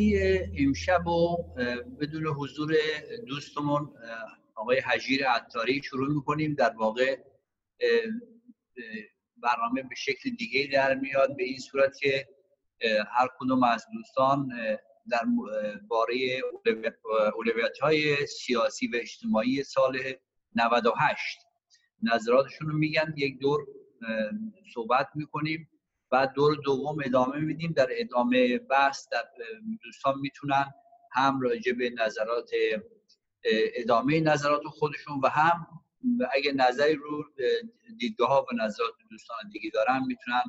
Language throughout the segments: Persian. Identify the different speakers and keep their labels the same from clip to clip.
Speaker 1: برنامه امشب و بدون حضور دوستمون آقای حجیر عطاری شروع می‌کنیم. در واقع برنامه به شکل دیگه در میاد. به این صورت که هر کدوم از دوستان در باره اولویت های سیاسی و اجتماعی سال 98 نظراتشون رو میگن. یک دور صحبت می‌کنیم. بعد دور دوم ادامه میدیم. در ادامه بحث در دوستان می‌تونن هم راجع به نظرات ادامه نظرات خودشون و هم اگه نظری رو دیدگاه ها و نظرات دوستان دیگه دارن می‌تونن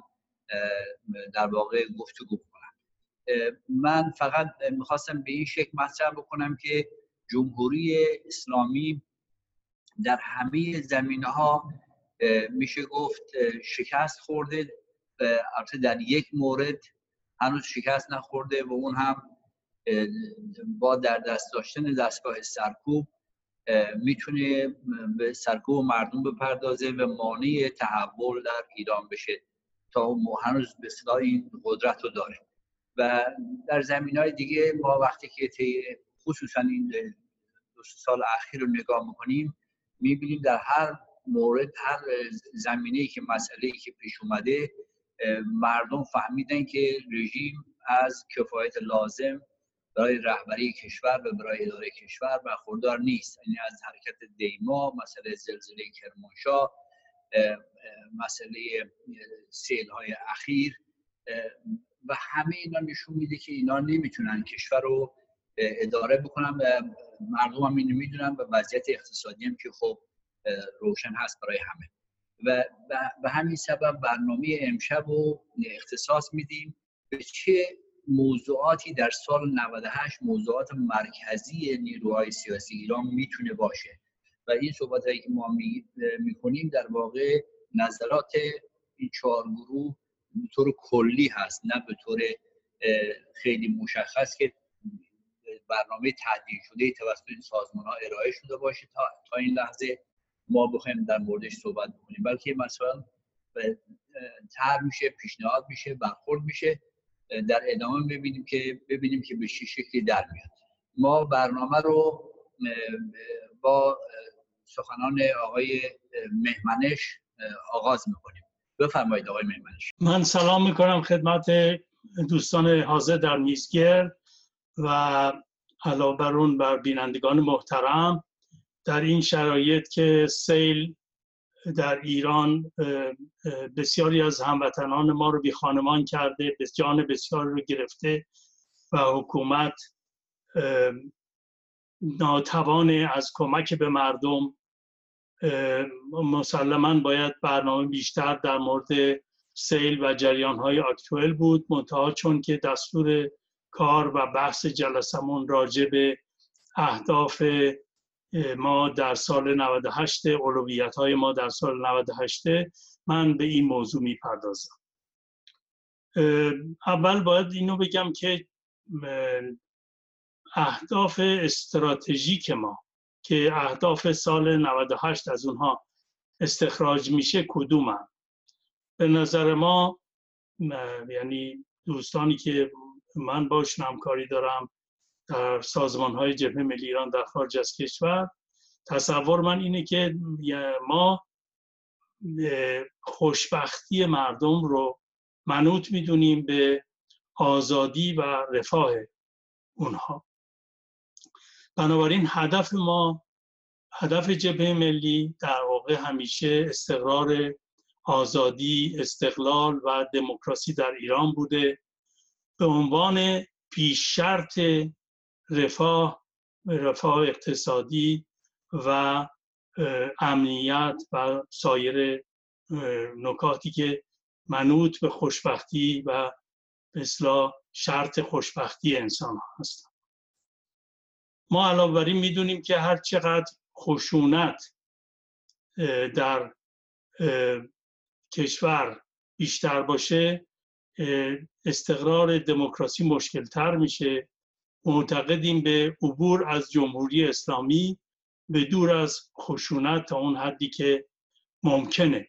Speaker 1: در واقع گفتگو کنن. من فقط می‌خواستم به این شکل مطرح بکنم که جمهوری اسلامی در همه زمینه ها میشه گفت شکست خورده. البته در یک مورد هنوز شکست نخورده و اون هم با در دست داشتن دستگاه سرکوب می‌تونه به سرکوب مردم بپردازه و مانع تحول در ایران بشه تا هنوز به این قدرت رو داره. و در زمین های دیگه ما وقتی که خصوصا این دو سال اخیر رو نگاه می‌کنیم می‌بینیم در هر مورد هر زمینه ای که مسئله ای که پیش اومده مردم فهمیدن که رژیم از کفایت لازم برای رهبری کشور و برای اداره کشور برخوردار نیست. یعنی از حرکت دیما مسئله زلزله کرمانشاه مسئله سیل های اخیر و همه اینا نشون میده که اینا نمی‌تونن کشور رو اداره بکنن و مردم هم اینو می‌دونن و وضعیت اقتصادی هم که خب روشن هست برای همه. و به همین سبب برنامه امشب رو اختصاص میدیم به چه موضوعاتی در سال 98 موضوعات مرکزی نیروهای سیاسی ایران می‌تونه باشه. و این صحبت هایی که ما می‌کنیم در واقع نظرات این چهار گروه به طور کلی هست نه به طور خیلی مشخص که برنامه تعدیل شده توسط این سازمان ها ارائه شده باشه تا, تا این لحظه. ما بخوایم در موردش صحبت بکنیم. بلکه مثلا تر میشه پیشنهاد میشه برخورد میشه. در ادامه ببینیم که ببینیم که به چه شکلی در میاد. ما برنامه رو با سخنان آقای مهمنش آغاز می‌کنیم. بفرمایید آقای مهمنش.
Speaker 2: من سلام می‌کنم خدمت دوستان حاضر در میزگرد و علاوه بر اون بر بینندگان محترم. در این شرایط که سیل در ایران بسیاری از هموطنان ما رو بی خانمان کرده به جان بسیار رو گرفته و حکومت ناتوان از کمک به مردم مسلما باید برنامه بیشتر در مورد سیل و جریان های بود منتها چون که دستور کار و بحث جلسمون راجع به اهداف ما در سال 98 اولویت های ما در سال 98 من به این موضوع می‌پردازم اول باید اینو بگم که اهداف استراتژیک ما که اهداف سال 98 از اونها استخراج میشه کدوم هم. به نظر ما یعنی دوستانی که من باشون همکاری دارم در سازمان های جبهه ملی ایران در خارج از کشور. تصور من اینه که ما خوشبختی مردم رو منوط می‌دونیم به آزادی و رفاه اونها. بنابراین هدف ما هدف جبهه ملی در واقع همیشه استقرار آزادی استقلال و دموکراسی در ایران بوده. به عنوان پیش شرط رفاه رفاه اقتصادی و امنیت و سایر نکاتی که منوط به خوشبختی و مثلا شرط خوشبختی انسان هستند. ما علاوه بر این می‌دونیم که هر چقدر خشونت در کشور بیشتر باشه استقرار دموکراسی مشکلتر میشه. معتقدیم به عبور از جمهوری اسلامی به دور از خشونت تا اون حدی که ممکنه.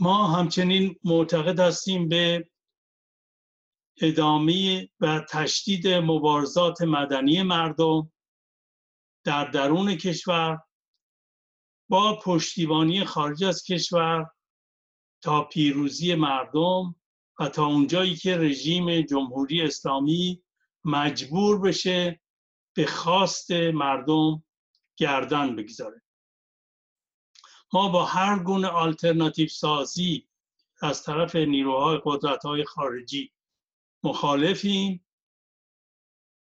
Speaker 2: ما همچنین معتقد هستیم به ادامه و تشدید مبارزات مدنی مردم در درون کشور با پشتیبانی خارج از کشور تا پیروزی مردم و تا اونجایی که رژیم جمهوری اسلامی مجبور بشه به خواست مردم گردن بگذاره. ما با هر گونه آلترناتیو سازی از طرف نیروهای قدرت های خارجی مخالفیم.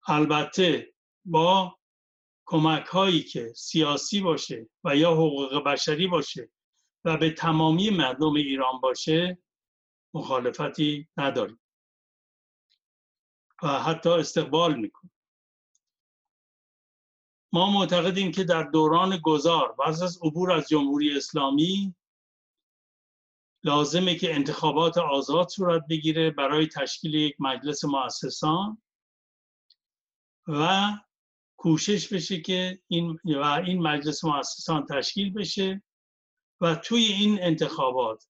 Speaker 2: البته با کمک هایی که سیاسی باشه و یا حقوق بشری باشه و به تمامی مردم ایران باشه مخالفتی نداریم. و حتی استقبال می‌کنیم. ما معتقدیم که در دوران گذار بعد از عبور از جمهوری اسلامی لازمه که انتخابات آزاد صورت بگیره برای تشکیل یک مجلس مؤسسان و کوشش بشه که این و این مجلس مؤسسان تشکیل بشه و توی این انتخابات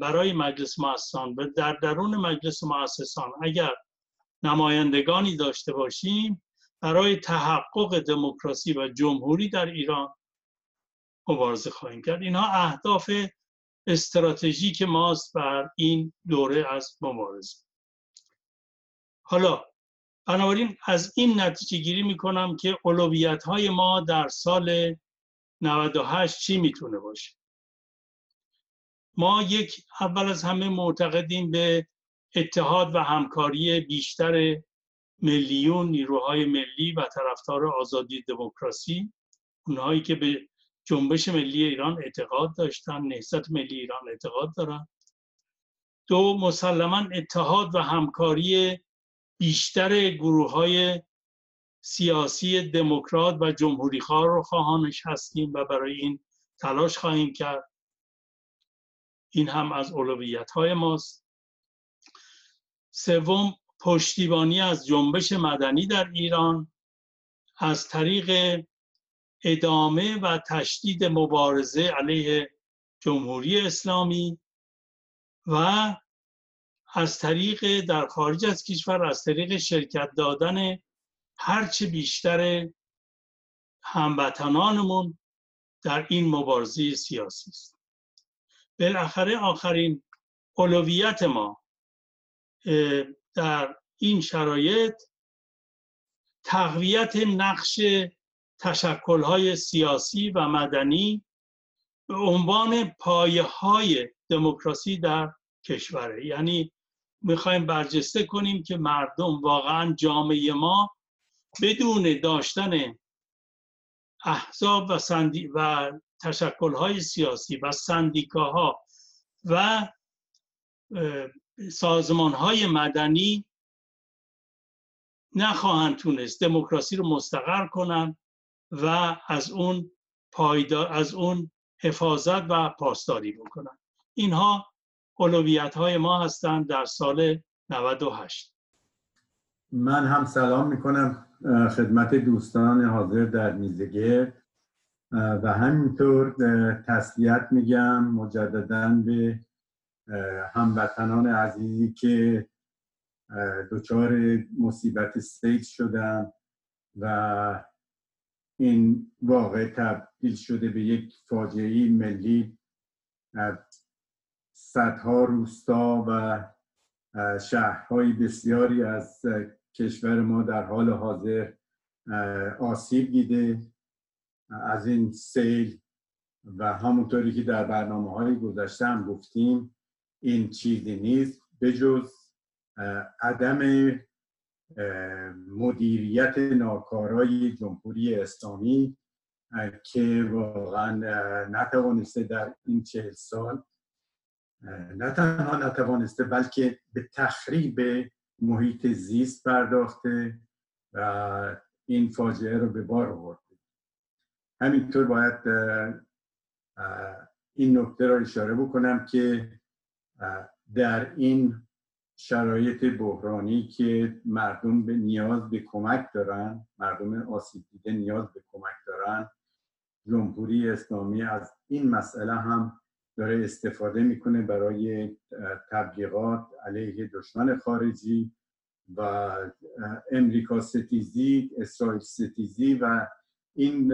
Speaker 2: برای مجلس مؤسسان و در درون مجلس مؤسسان اگر نمایندگانی داشته باشیم برای تحقق دموکراسی و جمهوری در ایران مبارزه خواهیم کرد. اینها اهداف استراتژیک ماست بر این دوره از مبارزه. حالا بنابراین از این نتیجه گیری می کنم که اولویت های ما در سال 98 چی می‌تونه باشه؟ ما یک اول از همه معتقدیم به اتحاد و همکاری بیشتر میلیون نیروهای ملی و طرفدار آزادی دموکراسی. اونهایی که به جنبش ملی ایران اعتقاد داشتن نهضت ملی ایران اعتقاد دارن. دو مسلما اتحاد و همکاری بیشتر گروه های سیاسی دموکرات و جمهوری رو خواهانش هستیم و برای این تلاش خواهیم کرد. این هم از اولویت های ماست. سوم پشتیبانی از جنبش مدنی در ایران از طریق ادامه و تشدید مبارزه علیه جمهوری اسلامی و از طریق در خارج از کشور از طریق شرکت دادن هرچه بیشتر هموطنانمون در این مبارزه سیاسی است. بالاخره آخرین اولویت ما در این شرایط تقویت نقش تشکلهای سیاسی و مدنی به عنوان پایه های دموکراسی در کشوره. یعنی می‌خوایم برجسته کنیم که مردم واقعا جامعه ما بدون داشتن احزاب و, و تشکلهای سیاسی و سندیکاها و سازمانهای مدنی نخواهند تونست دموکراسی رو مستقر کنند و از اون پایدار از اون حفاظت و پاسداری بکنن. اینها اولویت های ما هستند در سال 98
Speaker 3: من هم سلام می‌کنم خدمت دوستان حاضر در میزگه. و همینطور تسلیت میگم مجددا به هموطنان عزیزی که دچار مصیبت سیکس شدن و این واقع تبدیل شده به یک فاجعه ملی. صدها روستا و شهرهای بسیاری از کشور ما در حال حاضر آسیب دیده. از این سیل و همونطوری که در برنامه های گذشته هم گفتیم این چیزی نیست. بجز عدم مدیریت ناکارای جمهوری اسلامی که واقعا نتوانسته در این چهل سال نه تنها نتوانسته بلکه به تخریب محیط زیست پرداخته و این فاجعه رو به بار آورده همینطور باید این نکته را اشاره بکنم که در این شرایط بحرانی که مردم به نیاز به کمک دارن مردم آسیب دیده نیاز به کمک دارن جمهوری اسلامی از این مسئله هم داره استفاده می‌کنه برای تبلیغات علیه دشمن خارجی و امریکا ستیزی اسرائیل ستیزی و این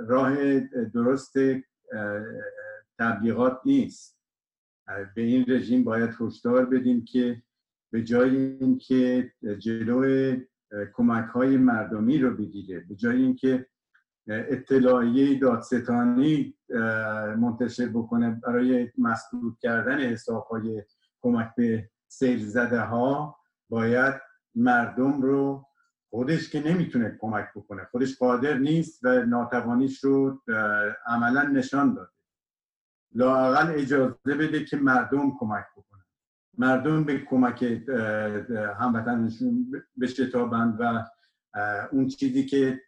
Speaker 3: راه درست تبلیغات نیست. به این رژیم باید هشدار بدیم که به جای اینکه جلو کمک های مردمی رو بگیره به جای اینکه اطلاعیه دادستانی منتشر بکنه برای مسدود کردن حساب های کمک به سیل زده ها باید مردم رو خودش که نمی‌تونه کمک بکنه. خودش قادر نیست و ناتوانیش رو عملا نشان داده. لاقل اجازه بده که مردم کمک بکنن. مردم به کمک هموطنشون بشتابند و اون چیزی که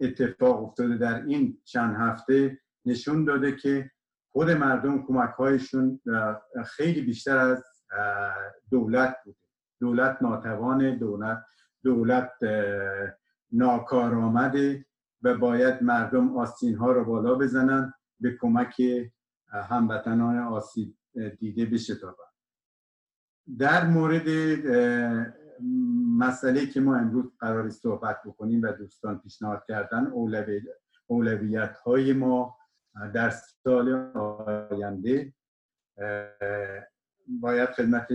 Speaker 3: اتفاق افتاده در این چند هفته نشون داده که خود مردم کمک هایشون خیلی بیشتر از دولت بوده. دولت ناتوان دولت دولت ناکار آمده و باید مردم آستین ها رو بالا بزنن به کمک هموطنان آسیب دیده بشتابن در مورد مسئله که ما امروز قرار صحبت بکنیم و دوستان پیشنهاد کردن اولویت های ما در سال آینده باید خدمت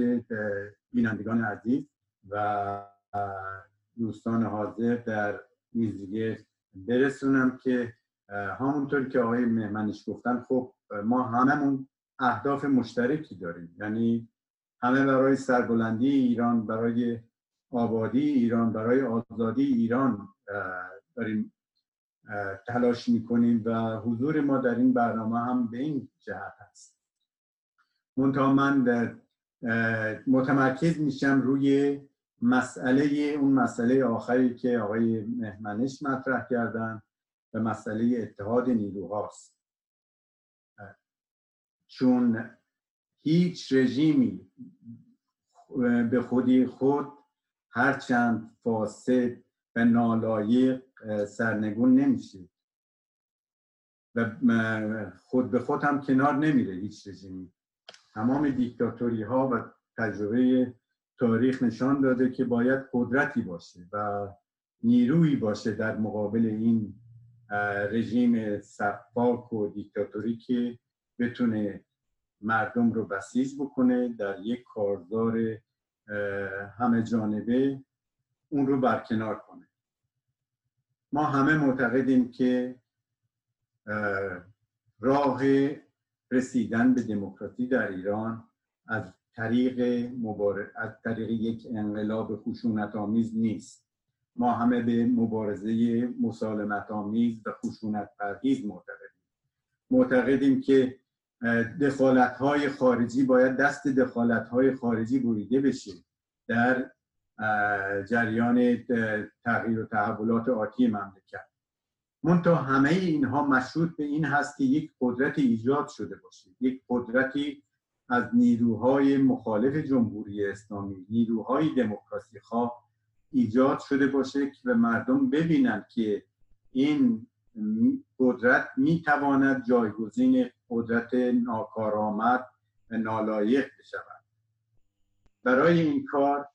Speaker 3: بینندگان عزیز و دوستان حاضر در میزگه برسونم که همونطور که آقای مهمنش گفتن خب ما هممون اهداف مشترکی داریم. یعنی همه برای سربلندی ایران برای آبادی ایران برای آزادی ایران داریم تلاش می‌کنیم و حضور ما در این برنامه هم به این جهت هست. منتها من متمرکز میشم روی مسئله اون مسئله آخری که آقای مهمنش مطرح کردن و مسئله اتحاد نیروهاست. چون هیچ رژیمی به خودی خود هرچند فاسد و نالایق سرنگون نمیشه و خود به خود هم کنار نمیره هیچ رژیمی. تمام دیکتاتوری ها و تجربه تاریخ نشان داده که باید قدرتی باشه و نیرویی باشه در مقابل این رژیم سفاک و دیکتاتوری که بتونه مردم رو بسیج بکنه در یک کارزار همه جانبه اون رو برکنار کنه. ما همه معتقدیم که راه رسیدن به دموکراسی در ایران از طریق مبارز از طریق یک انقلاب خشونت آمیز نیست. ما همه به مبارزه مسالمت آمیز و خشونت پرهیز معتقدیم. معتقدیم که دخالت های خارجی باید دست دخالت های خارجی بریده بشه در جریان تغییر و تحولات آتی مملکت. منتها همه اینها مشروط به این هست که یک قدرت ایجاد شده باشه. یک قدرتی از نیروهای مخالف جمهوری اسلامی نیروهای دموکراسی خواه ایجاد شده باشه که به مردم ببینند که این قدرت می‌تواند جایگزین قدرت ناکارآمد و نالایق بشود. برای این کار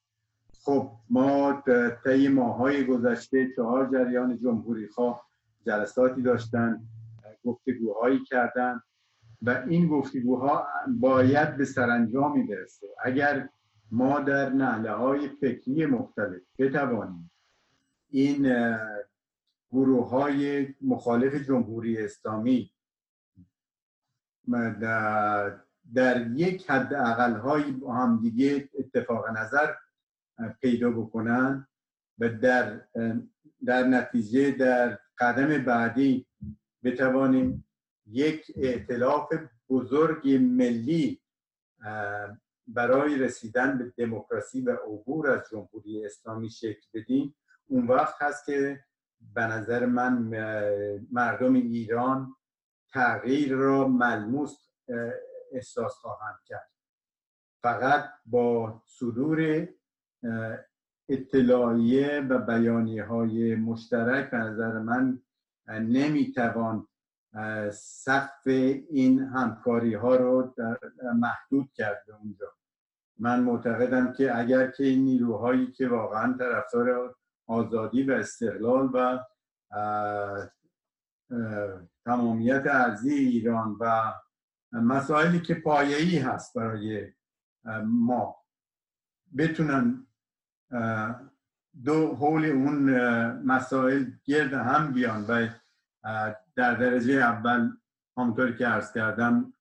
Speaker 3: خب ما طی ماهای گذشته چهار جریان جمهوری خواه جلساتی داشتن گفتگوهایی کردن. و این گفتگوها باید به سرانجامی برسه. اگر ما در نهله های فکری مختلف بتوانیم این گروه های مخالف جمهوری اسلامی در یک حد اقل های با هم دیگه اتفاق نظر پیدا بکنن و در در نتیجه در قدم بعدی بتوانیم یک ائتلاف بزرگ ملی برای رسیدن به دموکراسی و عبور از جمهوری اسلامی شکل بدیم. اون وقت هست که به نظر من مردم ایران تغییر را ملموس احساس خواهند کرد. فقط با صدور اطلاعیه و بیانی های مشترک به نظر من نمی‌توان سقف این همکاری ها رو محدود کرده اونجا. من معتقدم که اگر که این نیروهایی که واقعا طرفدار آزادی و استقلال و تمامیت ارزی ایران و مسائلی که پایه‌ای هست برای ما بتونن دو حول اون مسائل گرد هم بیان و در درجه اول همونطوری که عرض کردم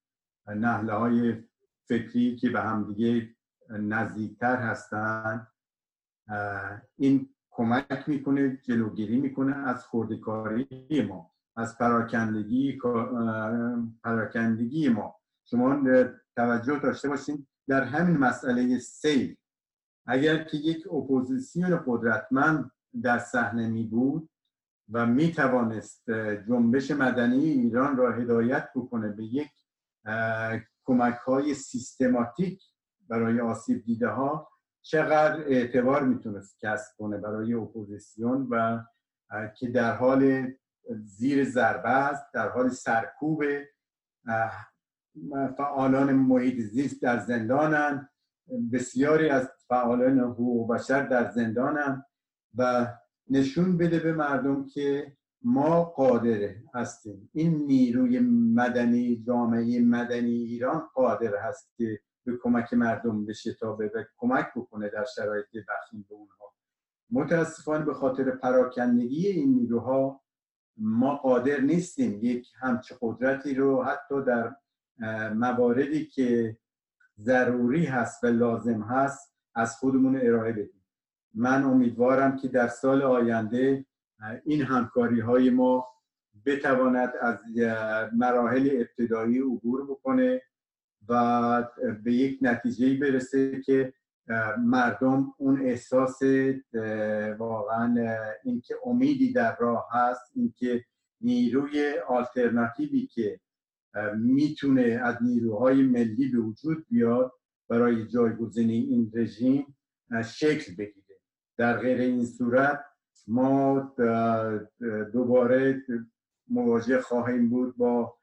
Speaker 3: نهله های فکری که به همدیگه نزدیکتر هستن این کمک می‌کنه جلوگیری می‌کنه از خوردکاری ما از پراکندگی پراکندگی ما. شما توجه داشته باشین در همین مسئله سیل. اگر که یک اپوزیسیون قدرتمند در صحنه می بود و می توانست جنبش مدنی ایران را هدایت بکنه به یک کمک های سیستماتیک برای آسیب دیده ها چقدر اعتبار می‌تونست کسب کنه برای اپوزیسیون و که در حال زیر ضربه است در حال سرکوب فعالان محیط زیست در زندانن. بسیاری از فعالان حقوق بشر در زندانن و نشون بده به مردم که ما قادر هستیم. این نیروی مدنی جامعه مدنی ایران قادر هست که به کمک مردم بشه تا به کمک بکنه در شرایط وخیم به اونها. متاسفانه به خاطر پراکندگی این نیروها ما قادر نیستیم یک همچه قدرتی رو حتی در مواردی که ضروری هست و لازم هست از خودمون ارائه بدیم. من امیدوارم که در سال آینده این همکاری های ما بتواند از مراحل ابتدایی عبور بکنه و به یک نتیجه برسه که مردم اون احساس واقعا اینکه امیدی در راه هست اینکه نیروی آلترناتیوی که می‌تونه از نیروهای ملی به وجود بیاد برای جایگزینی این رژیم شکل بگیره. در غیر این صورت ما دوباره مواجه خواهیم بود با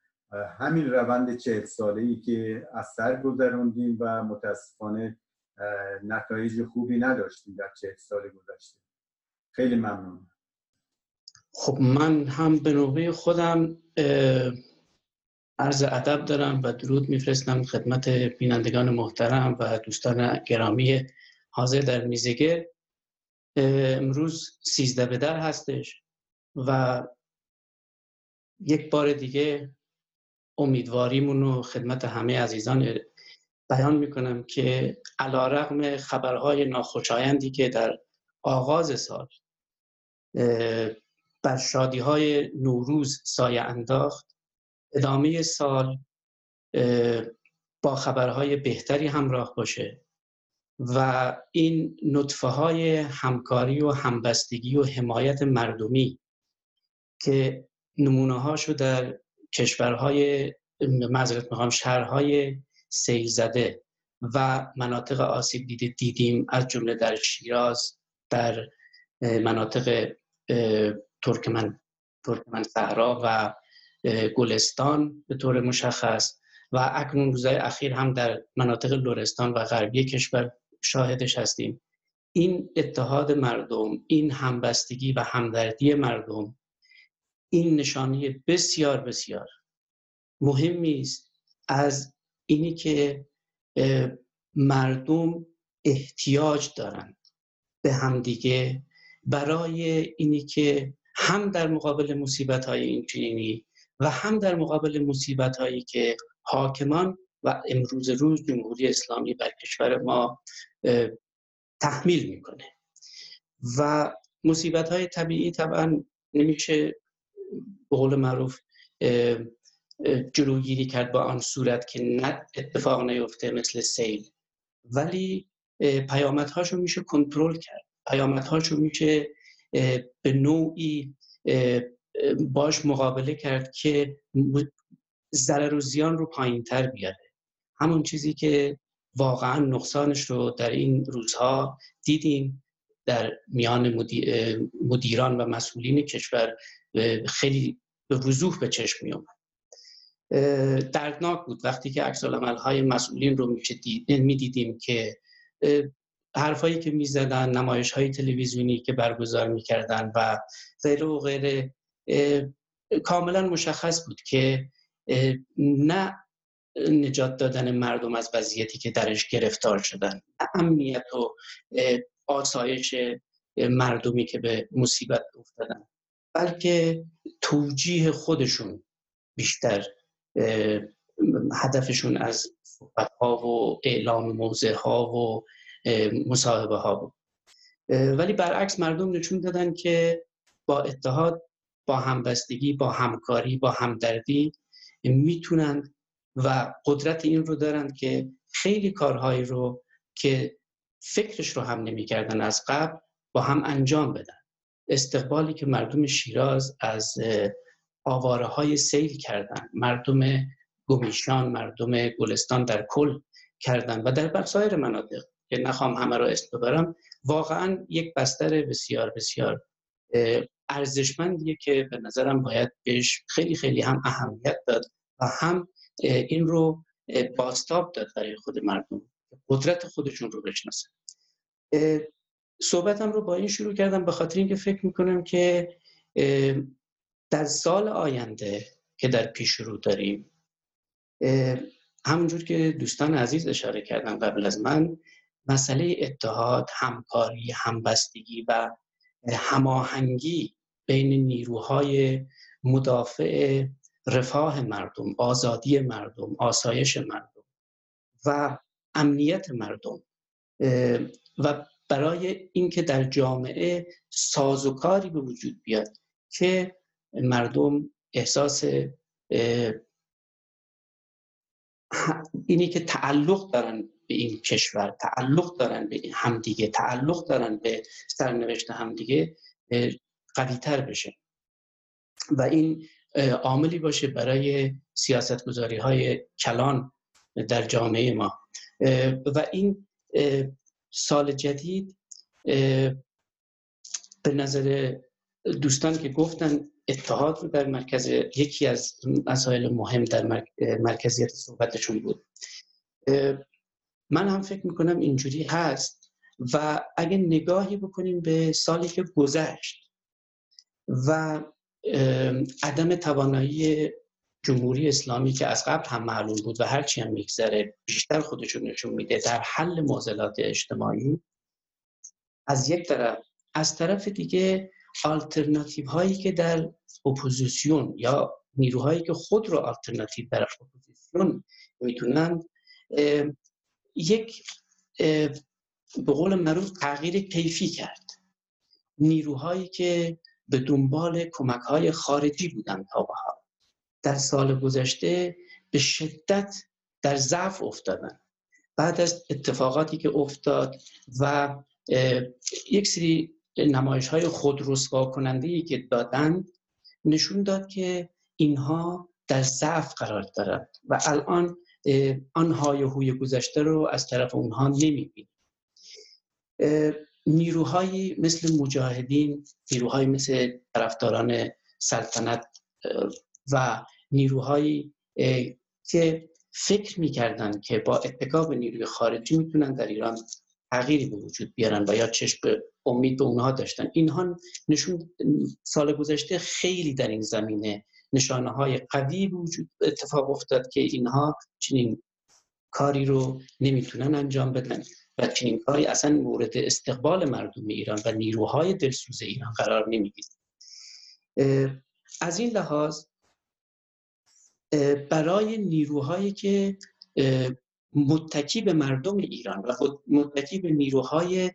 Speaker 3: همین روند چهل ساله ای که از سر گذروندیم و متاسفانه نتایج خوبی نداشتیم در چهل سال گذشته. خیلی ممنون
Speaker 4: خب من هم به نوبه خودم عرض ادب دارم و درود میفرستم خدمت بینندگان محترم و دوستان گرامی حاضر در میزگه. امروز سیزده به در هستش و یک بار دیگه امیدواریمون رو خدمت همه عزیزان بیان می‌کنم که علا رقم خبرهای ناخوشایندی که در آغاز سال بر شادی های نوروز سایه انداخت ادامه سال با خبرهای بهتری همراه باشه. و این نطفه های همکاری و همبستگی و حمایت مردمی که نمونه هاشو در کشورهای معذرت می‌خوام شهرهای سیل زده و مناطق آسیب دیده دیدیم از جمله در شیراز در مناطق ترکمن ترکمن صحرا و گلستان به طور مشخص و اکنون روزهای اخیر هم در مناطق لورستان و غربی کشور شاهدش هستیم. این اتحاد مردم این همبستگی و همدردی مردم این نشانی بسیار بسیار مهمی است از اینی که مردم احتیاج دارند به همدیگه برای اینی که هم در مقابل مصیبت های این و هم در مقابل مصیبت هایی که حاکمان و امروز روز جمهوری اسلامی بر کشور ما تحمیل می‌کنه. و مصیبت های طبیعی طبعا نمیشه به قول معروف جلوگیری کرد با آن صورت که نه اتفاق نیفته مثل سیل. ولی پیامدهاشو میشه کنترل کرد. پیامدهاشو میشه به نوعی باش مقابله کرد که ضرر و زیان رو پایین تر بیاره. همون چیزی که واقعا نقصانش رو در این روزها دیدیم در میان مدیران و مسئولین کشور خیلی به وضوح به چشم می اومد دردناک بود وقتی که عکس های مسئولین رو می دیدیم که حرفایی که می‌زدن نمایش های تلویزیونی که برگزار می‌کردن و غیره و غیره کاملا مشخص بود که نه نجات دادن مردم از وضعیتی که درش گرفتار شدن. امنیت و آسایش مردمی که به مصیبت افتادن. بلکه توجیه خودشون بیشتر هدفشون از صحبت ها و اعلام موضع ها و مصاحبه ها بود. ولی برعکس مردم نشون دادن که با اتحاد با همبستگی با همکاری با همدردی می‌تونند و قدرت این رو دارند که خیلی کارهایی رو که فکرش رو هم نمی‌کردن از قبل با هم انجام بدن. استقبالی که مردم شیراز از آواره های سیل کردن مردم گمیشان مردم گلستان در کل کردن و در سایر مناطق که نخوام همه را اسم ببرم واقعا یک بستر بسیار بسیار ارزشمندیه که به نظرم باید بهش خیلی خیلی هم اهمیت داد و هم این رو باستاب داد برای خود مردم. قدرت خودشون رو بشناسن صحبتم رو با این شروع کردم به خاطر اینکه فکر می‌کنم که در سال آینده که در پیش رو داریم همونجور که دوستان عزیز اشاره کردن قبل از من مسئله اتحاد همکاری همبستگی و هماهنگی بین نیروهای مدافع رفاه مردم آزادی مردم آسایش مردم و امنیت مردم و برای اینکه در جامعه سازوکاری به وجود بیاد که مردم احساس اینی که تعلق دارن به این کشور تعلق دارن به همدیگه تعلق دارن به سرنوشت همدیگه قویتر بشه. و این عاملی باشه برای سیاست گذاری های کلان در جامعه ما. و این سال جدید به نظر دوستان که گفتن اتحاد رو در مرکز یکی از مسائل مهم در مرکزیت صحبتشون بود. من هم فکر می‌کنم اینجوری هست و اگه نگاهی بکنیم به سالی که گذشت و عدم توانایی جمهوری اسلامی که از قبل هم معلوم بود و هرچی هم میگذره بیشتر خودشون نشون میده در حل معضلات اجتماعی از یک طرف. از طرف دیگه آلترناتیو هایی که در اپوزیسیون یا نیروهایی که خود رو آلترناتیو در اپوزیسیون می‌تونن یک به قول معروف تغییر کیفی کرد. نیروهایی که به دنبال کمک های خارجی بودن تا به در سال گذشته به شدت در ضعف افتادن. بعد از اتفاقاتی که افتاد و یک سری نمایش های خود رسوا کننده ای که دادند نشون داد که اینها در ضعف قرار دارند و الان آن های هوی گذشته رو از طرف اونها نمی‌بینیم نیروهایی مثل مجاهدین نیروهایی مثل طرفداران سلطنت و نیروهایی که فکر می‌کردن که با اتکا به نیروی خارجی می‌تونن در ایران تغییری به وجود بیارن و یا چشم امید به اونها داشتن. اینها نشون سال گذشته خیلی در این زمینه نشانه های قوی وجود اتفاق افتاد که اینها چنین کاری رو نمی‌تونن انجام بدن. و چنین کاری اصلا مورد استقبال مردم ایران و نیروهای دلسوز ایران قرار نمی‌گیره از این لحاظ برای نیروهایی که متکی به مردم ایران و متکی به نیروهای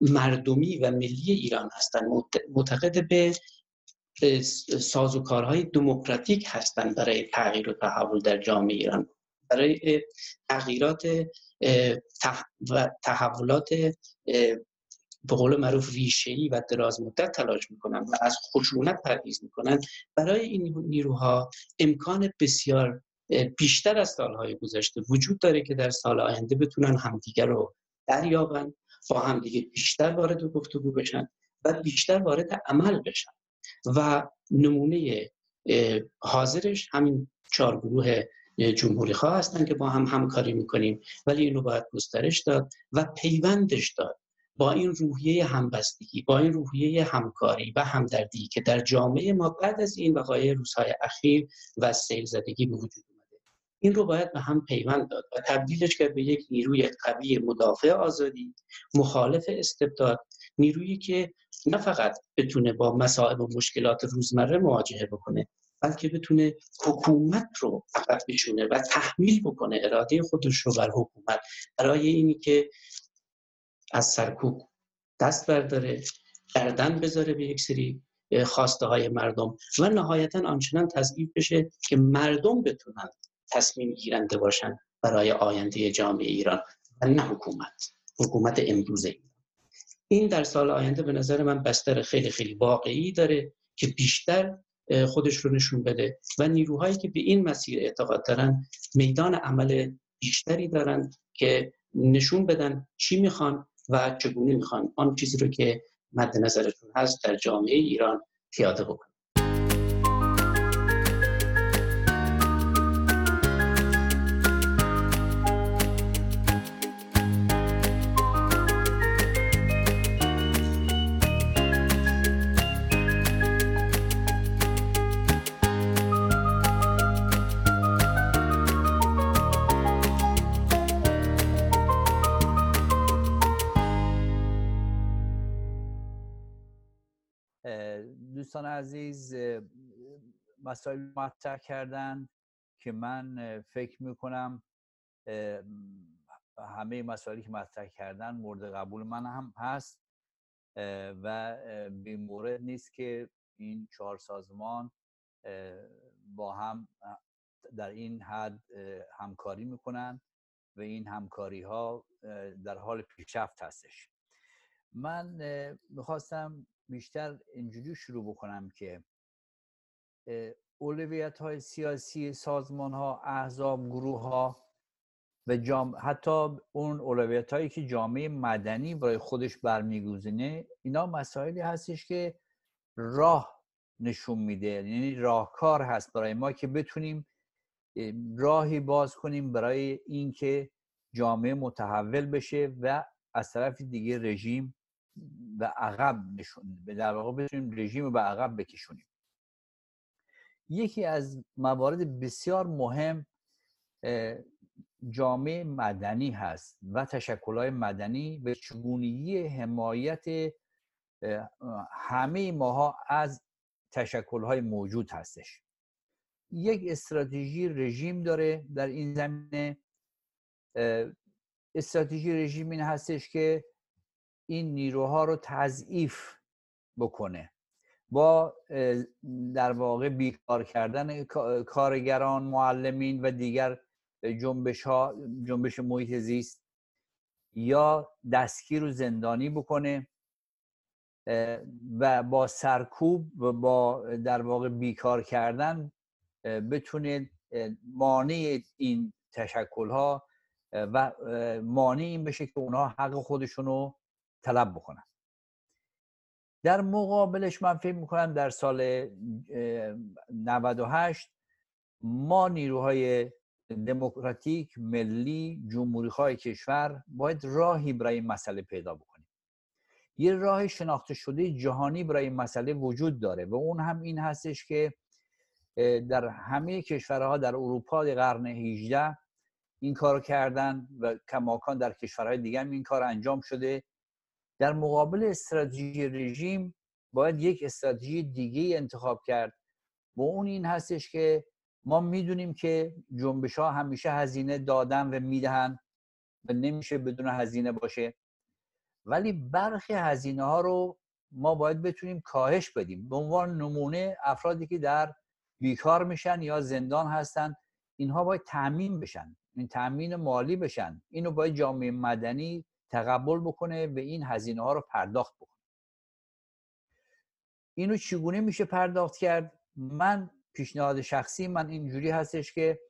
Speaker 4: مردمی و ملی ایران هستند معتقد به سازوکارهای دموکراتیک هستند برای تغییر و تحول در جامعه ایران. برای تغییرات تحولات به قول معروف ریشه‌ای و دراز مدت تلاش می‌کنن و از خشونت پرهیز می‌کنن. برای این نیروها امکان بسیار بیشتر از سالهای گذشته وجود داره که در سال آینده بتونن همدیگر رو دریابن با همدیگه بیشتر وارد گفتگو بشن و بیشتر وارد عمل بشن. و نمونه حاضرش همین چهار گروه جمهوری خواه هستن که با هم همکاری می‌کنیم. ولی اینو باید گسترش داد و پیوندش داد با این روحیه همبستگی با این روحیه همکاری و همدردی که در جامعه ما بعد از این وقایع روزهای اخیر و سیل زدگی به وجود اومده. این رو باید به هم پیوند داد و تبدیلش کرد به یک نیروی قوی مدافع آزادی مخالف استبداد نیرویی که نه فقط بتونه با مسائل و مشکلات روزمره مواجهه بکنه بلکه بتونه حکومت رو فقط بشونه و تحمیل بکنه اراده خودش رو بر حکومت. برای اینی که از سرکوب دست برداره گردن بذاره به یک سری خواسته های مردم و نهایتا آنچنان تضعیف بشه که مردم بتونن تصمیم گیرنده باشن برای آینده جامعه ایران و نه حکومت. حکومت امروزه. این در سال آینده به نظر من بستر خیلی خیلی واقعی داره که بیشتر خودش رو نشون بده. و نیروهایی که به این مسیر اعتقاد دارن میدان عمل بیشتری دارن که نشون بدن چی می‌خوان و چگونه می‌خوان آن چیزی رو که مد نظرتون هست در جامعه ایران پیاده بکنن.
Speaker 1: دوستان عزیز مسائل مطرح کردن که من فکر می‌کنم همه مسائلی که مطرح کردن مورد قبول من هم هست و بی مورد نیست که این چهار سازمان با هم در این حد همکاری می‌کنن و این همکاری ها در حال پیشرفت هستش. من می‌خواستم بیشتر اینجوری شروع بکنم که اولویت های سیاسی سازمان ها احزاب گروه ها و جام... حتی اون اولویت هایی که جامعه مدنی برای خودش برمیگزینه اینا مسائلی هستش که راه نشون میده. یعنی راهکار هست برای ما که بتونیم راهی باز کنیم برای اینکه جامعه متحول بشه و از طرف دیگه رژیم به عقب نشون در واقع بتونیم رژیم رو به عقب بکشونیم. یکی از موارد بسیار مهم جامعه مدنی هست و تشکلهای مدنی به چگونگی حمایت همه ماها از تشکلهای موجود هستش. یک استراتژی رژیم داره در این زمینه. استراتژی رژیم این هستش که این نیروها رو تضعیف بکنه. با در واقع بیکار کردن کارگران معلمین و دیگر جنبش ها جنبش محیط زیست یا دستگیر و زندانی بکنه و با سرکوب و با در واقع بیکار کردن بتونه مانع این تشکل ها و مانع این بشه که اونها حق خودشونو طلب بکنن در مقابلش من فکر می‌کنم در سال 98 ما نیروهای دموکراتیک ملی جمهوری کشور باید راهی برای این مسئله پیدا بکنیم. یه راه شناخته شده جهانی برای این مسئله وجود داره و اون هم این هستش که در همه کشورها در اروپا در قرن 18 این کار کردن و کماکان در کشورهای دیگه هم این کار انجام شده. در مقابل استراتژی رژیم باید یک استراتژی دیگه انتخاب کرد. و اون این هستش که ما می‌دونیم که جنبش ها همیشه هزینه دادن و می‌دهن و نمیشه بدون هزینه باشه. ولی برخی هزینه ها رو ما باید بتونیم کاهش بدیم. به عنوان نمونه افرادی که در بیکار میشن یا زندان هستن اینها باید تامین بشن. این تامین مالی بشن. اینو باید جامعه مدنی تقبل بکنه و این هزینه ها رو پرداخت بکنه. اینو چگونه میشه پرداخت کرد؟ من پیشنهاد شخصی من اینجوری هستش که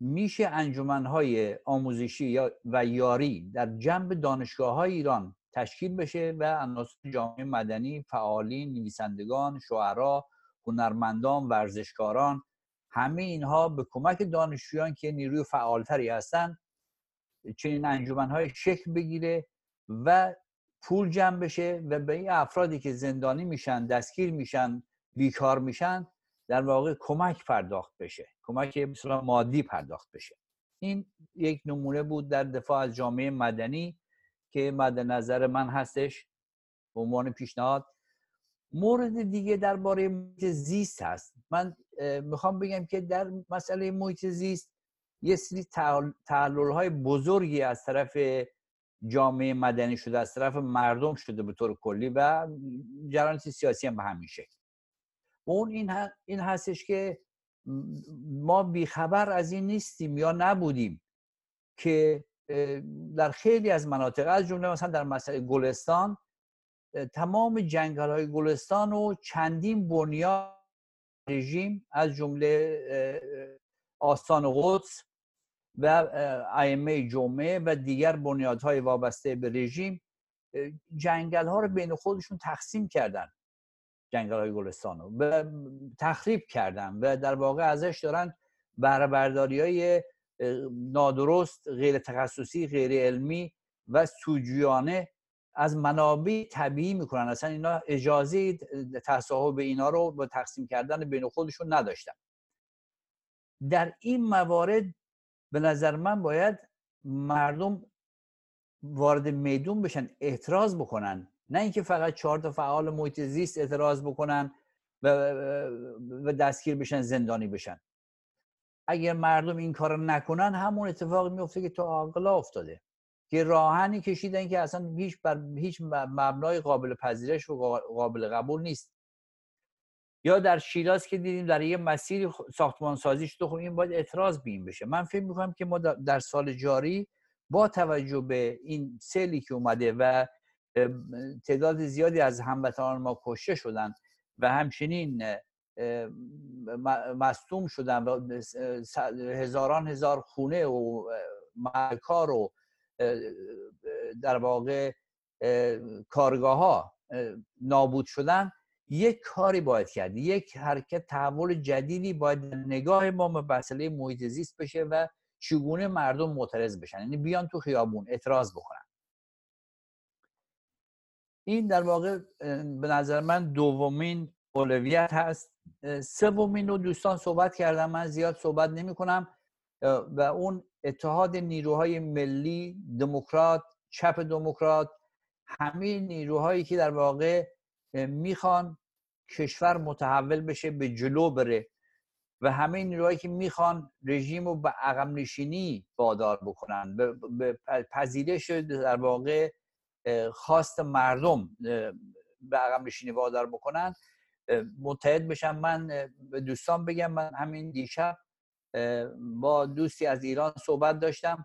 Speaker 1: میشه انجمنهای آموزشی و یاری در جنب دانشگاه های ایران تشکیل بشه و عناصر جامعه مدنی، فعالین، نویسندگان، شعرا، هنرمندان، ورزشکاران همه اینها به کمک دانشجویان که نیروی فعالتری هستن چنین انجمنهای شکل بگیره و پول جمع بشه و به این افرادی که زندانی میشن دستگیر میشن بیکار میشن در واقع کمک پرداخت بشه. کمک مثلا مادی پرداخت بشه. این یک نمونه بود در دفاع از جامعه مدنی که مد نظر من هستش. به عنوان پیشنهاد. مورد دیگه درباره محیط زیست هست. من می‌خوام بگم که در مسئله محیط زیست یه سری تعلل های بزرگی از طرف جامعه مدنی شده از طرف مردم شده به طور کلی و جرانت سیاسی هم به همین شکل. اون این, این هستش که ما بیخبر از این نیستیم یا نبودیم که در خیلی از مناطق از جمله مثلا در مسئله گلستان تمام جنگل های گلستان و چندین بنیاد رژیم از جمله آستان قدس و ائمه جمعه و دیگر بنیادهای وابسته به رژیم جنگل ها رو بین خودشون تقسیم کردن جنگل های گلستان رو و تخریب کردن و در واقع ازش دارن برداری های نادرست غیر تخصصی غیر علمی و سوجویانه از منابع طبیعی می‌کنن. اصلا اینا اجازه تصاحب اینا رو با تقسیم کردن بین خودشون نداشتن. در این موارد به نظر من باید مردم وارد میدون بشن اعتراض بکنن. نه اینکه فقط چهار تا فعال محیط زیست اعتراض بکنن و, دستگیر بشن زندانی بشن. اگر مردم این کار نکنن همون اتفاق میفته که تو آقلا افتاده. که راهنی کشیدن که اصلا هیچ بر هیچ مبنای قابل پذیرش و قابل قبول نیست. یا در شیراز که دیدیم در یه مسیری ساختمان سازی شده خب این باید اعتراض بین بشه. من فکر می‌کنم که ما در سال جاری با توجه به این سیلی که اومده و تعداد زیادی از هموطنان ما کشته شدن و همچنین مصدوم شدن و هزاران هزار خونه و مکار و در واقع کارگاه ها نابود شدن یک کاری باید کرد یک حرکت تحول جدیدی باید نگاه ما به مسئله محیط زیست بشه و چگونه مردم معترض بشن یعنی بیان تو خیابون اعتراض بکنن. این در واقع به نظر من دومین اولویت هست. سومین رو دوستان صحبت کردم من زیاد صحبت نمی کنم. و اون اتحاد نیروهای ملی دموکرات چپ دموکرات همه نیروهایی که در واقع می‌خوان کشور متحول بشه به جلو بره و همه نیروهایی که می‌خوان رژیم رو به عقب نشینی وادار بکنن. به پذیرش در واقع خواست مردم به عقب نشینی وادار بکنن. متحد بشن من به دوستان بگم من همین دیشب با دوستی از ایران صحبت داشتم.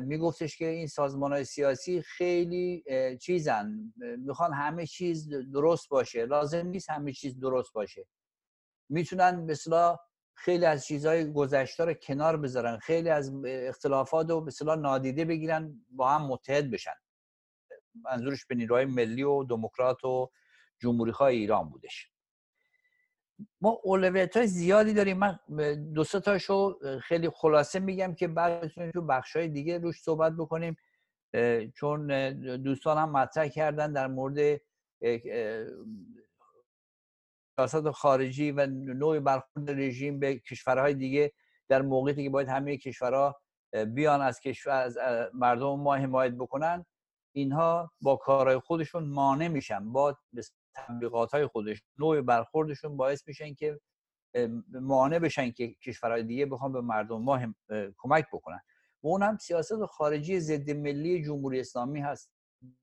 Speaker 1: میگفتش که این سازمان های سیاسی خیلی چیزن. می‌خوان همه چیز درست باشه. لازم نیست همه چیز درست باشه. می‌تونن مثلا خیلی از چیزهای گذشته رو کنار بذارن. خیلی از اختلافات رو مثلا نادیده بگیرن با هم متحد بشن. منظورش به نیروهای ملی و دموکرات و جمهوری ایران بودش. ما اولویت های زیادی داریم. من دو سه تاشو خیلی خلاصه میگم که بعد تو بخش های دیگه روش صحبت بکنیم. چون دوستان هم مطرح کردن در مورد سیاست خارجی و نوع برخورد رژیم به کشورهای دیگه در موقعی که باید همه کشورها بیان از کشور از مردم ما حمایت بکنن. اینها با کارهای خودشون مانع میشن. با تبلیغات های خودش نوع برخوردشون باعث میشن که مانع بشن که کشورهای دیگه بخوان به مردم ما هم کمک بکنن. و اون هم سیاست خارجی ضد ملی جمهوری اسلامی هست.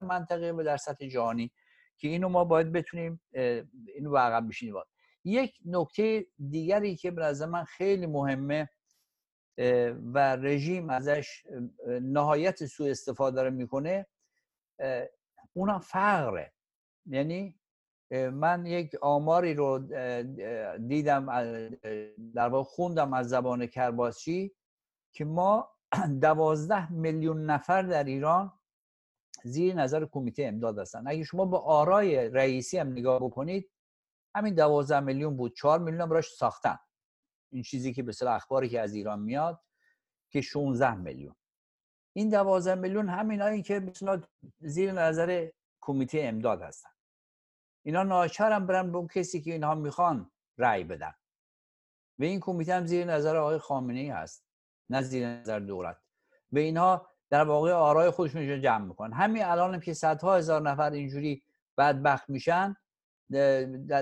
Speaker 1: منطقه و در سطح جهانی که اینو ما باید بتونیم اینو عقب بشینیم یک نکته دیگری که به نظر من خیلی مهمه و رژیم ازش نهایت سوء استفاده رو می‌کنه اونم فقره. یعنی من یک آماری رو دیدم در واقع خوندم از زبان کرباسچی که ما دوازده میلیون نفر در ایران زیر نظر کمیته امداد هستن. اگه شما به آرای رئیسی هم نگاه بکنید همین دوازده میلیون بود چهار میلیون هم براش ساختن. این چیزی که به اخباری که از ایران میاد که 16 میلیون. این 12 میلیون همینایی که مثلا زیر نظر کمیته امداد هستن. اینا ناچارم برن به اون کسی که اینها می‌خوان رأی بدن. و این کمیته هم زیر نظر آقای خامنه ای هست نه زیر نظر دولت. و اینها در واقع آرای خودشون جمع می‌کنن. همین الان هم که صدها هزار نفر اینجوری بدبخت میشن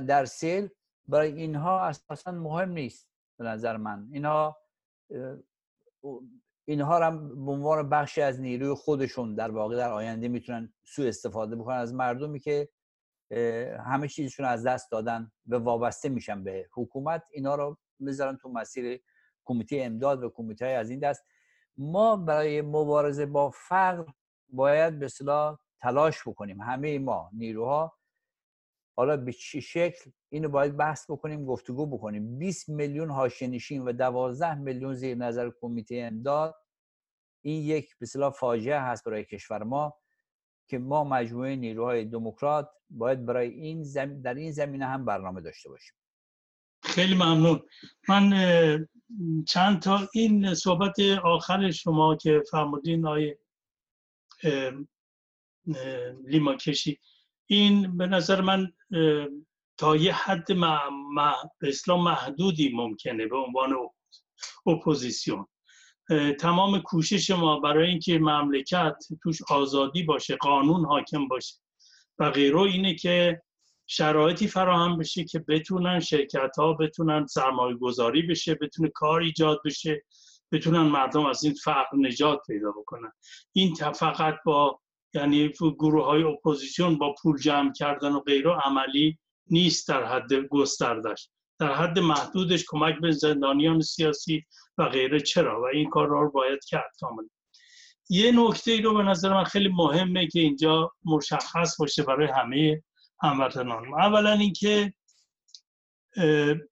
Speaker 1: در سیل برای اینها اساسا مهم نیست به نظر من. اینها اینها هم به عنوان بخشی از نیروی خودشون در واقع در آینده می‌تونن سوء استفاده بکنن از مردمی که همه چیزشون از دست دادن و وابسته میشن به حکومت اینا رو می‌ذارن تو مسیر کمیته امداد و کمیته از این دست. ما برای مبارزه با فقر باید به صلاح تلاش بکنیم. همه ما نیروها حالا به چه شکل اینو باید بحث بکنیم گفتگو بکنیم. 20 میلیون هاشنشین و 12 میلیون زیر نظر کمیته امداد این یک به فاجعه هست برای کشور ما. که ما مجموعه نیروهای دموکرات باید برای این زم... در این زمینه هم برنامه داشته باشیم.
Speaker 2: خیلی ممنون. من چند تا این صحبت آخر شما که فرمودین آقای لیما کشی این به نظر من تا یه حد به اسلام محدودی ممکنه به عنوان اپوزیسیون. تمام کوشش ما برای اینکه مملکت توش آزادی باشه قانون حاکم باشه. و غیره اینه که شرایطی فراهم بشه که بتونن شرکت ها بتونن سرمایه گذاری بشه بتونه کار ایجاد بشه بتونن مردم از این فقر نجات پیدا بکنن. این فقط با یعنی گروه های اپوزیسیون با پول جمع کردن و غیره عملی نیست در حد گستردش. در حد محدودش کمک به زندانیان سیاسی و غیره. چرا؟ و این کار رو باید کرد کامل یه نکته ای رو به نظر من خیلی مهمه که اینجا مشخص باشه برای همه هموطنان. اولا اینکه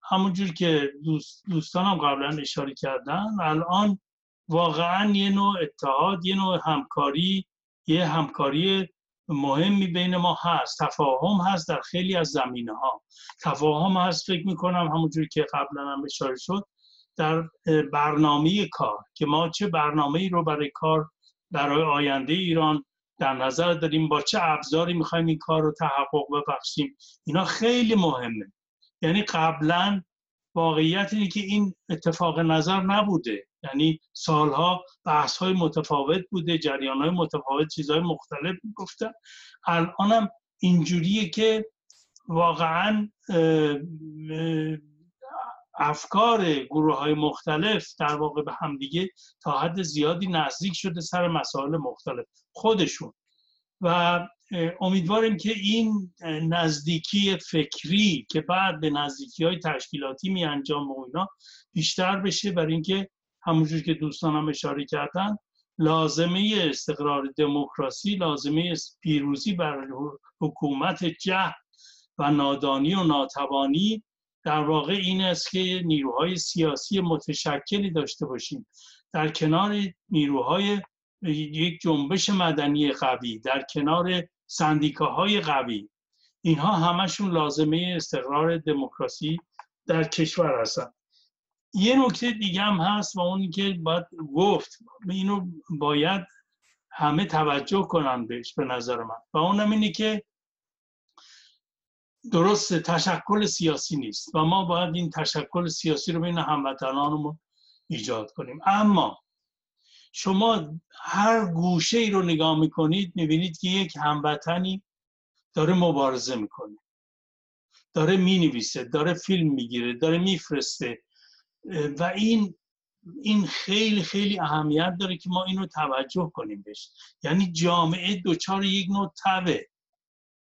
Speaker 2: همونجور که دوست دوستانم قبلا اشاره کردن الان واقعا یه نوع اتحاد یه نوع همکاری یه همکاری مهمی بین ما هست. تفاهم هست در خیلی از زمینه ها تفاهم هست فکر می‌کنم همونجوری که قبلا هم اشاره شد در برنامه کار که ما چه برنامه ای رو برای کار برای آینده ایران در نظر داریم با چه ابزاری می‌خوایم این کار رو تحقق ببخشیم. اینا خیلی مهمه. یعنی قبلا واقعیت اینه که این اتفاق نظر نبوده. یعنی سالها بحث های متفاوت بوده جریان های متفاوت چیزهای مختلف گفتن. الانم اینجوریه که واقعا افکار گروه های مختلف در واقع به همدیگه تا حد زیادی نزدیک شده سر مسائل مختلف خودشون. و امیدواریم که این نزدیکی فکری که بعد به نزدیکی های تشکیلاتی می انجام و اینا بیشتر بشه برای اینکه همونجور که دوستانم اشاره کردن لازمه استقرار دموکراسی لازمه پیروزی بر حکومت جهل و نادانی و ناتوانی. در واقع این است که نیروهای سیاسی متشکلی داشته باشیم. در کنار نیروهای یک جنبش مدنی قوی در کنار سندیکاهای قوی. اینها همشون لازمه استقرار دموکراسی در کشور هستند یه نکته دیگه هم هست و اون که باید گفت اینو باید همه توجه کنن بهش به نظر من. و اونم اینه که درست تشکل سیاسی نیست و ما باید این تشکل سیاسی رو بین هموطنانمون ایجاد کنیم. اما شما هر گوشه ای رو نگاه می‌کنید می‌بینید که یک هموطنی داره مبارزه می‌کنه. داره می‌نویسه داره فیلم می‌گیره داره میفرسته. و این این خیلی خیلی اهمیت داره که ما اینو توجه کنیم بهش. یعنی جامعه دوچار یک نوع تبه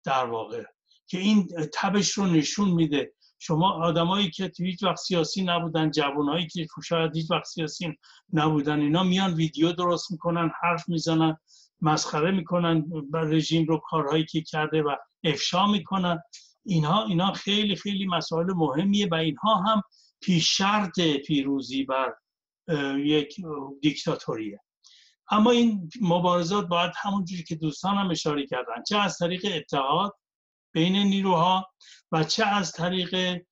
Speaker 2: در واقع که این تبش رو نشون میده. شما آدمایی که هیچ وقت سیاسی نبودن جوانایی که شاید هیچ وقت سیاسی نبودن اینا میان ویدیو درست می‌کنن حرف می‌زنن مسخره می‌کنن بر رژیم رو کارهایی که کرده و افشا می‌کنن. اینها اینا خیلی خیلی مسائل مهمیه و اینها هم پیش شرط پیروزی بر یک دیکتاتوریه. اما این مبارزات باید همونجوری که دوستان هم اشاره کردن چه از طریق اتحاد بین نیروها و چه از طریق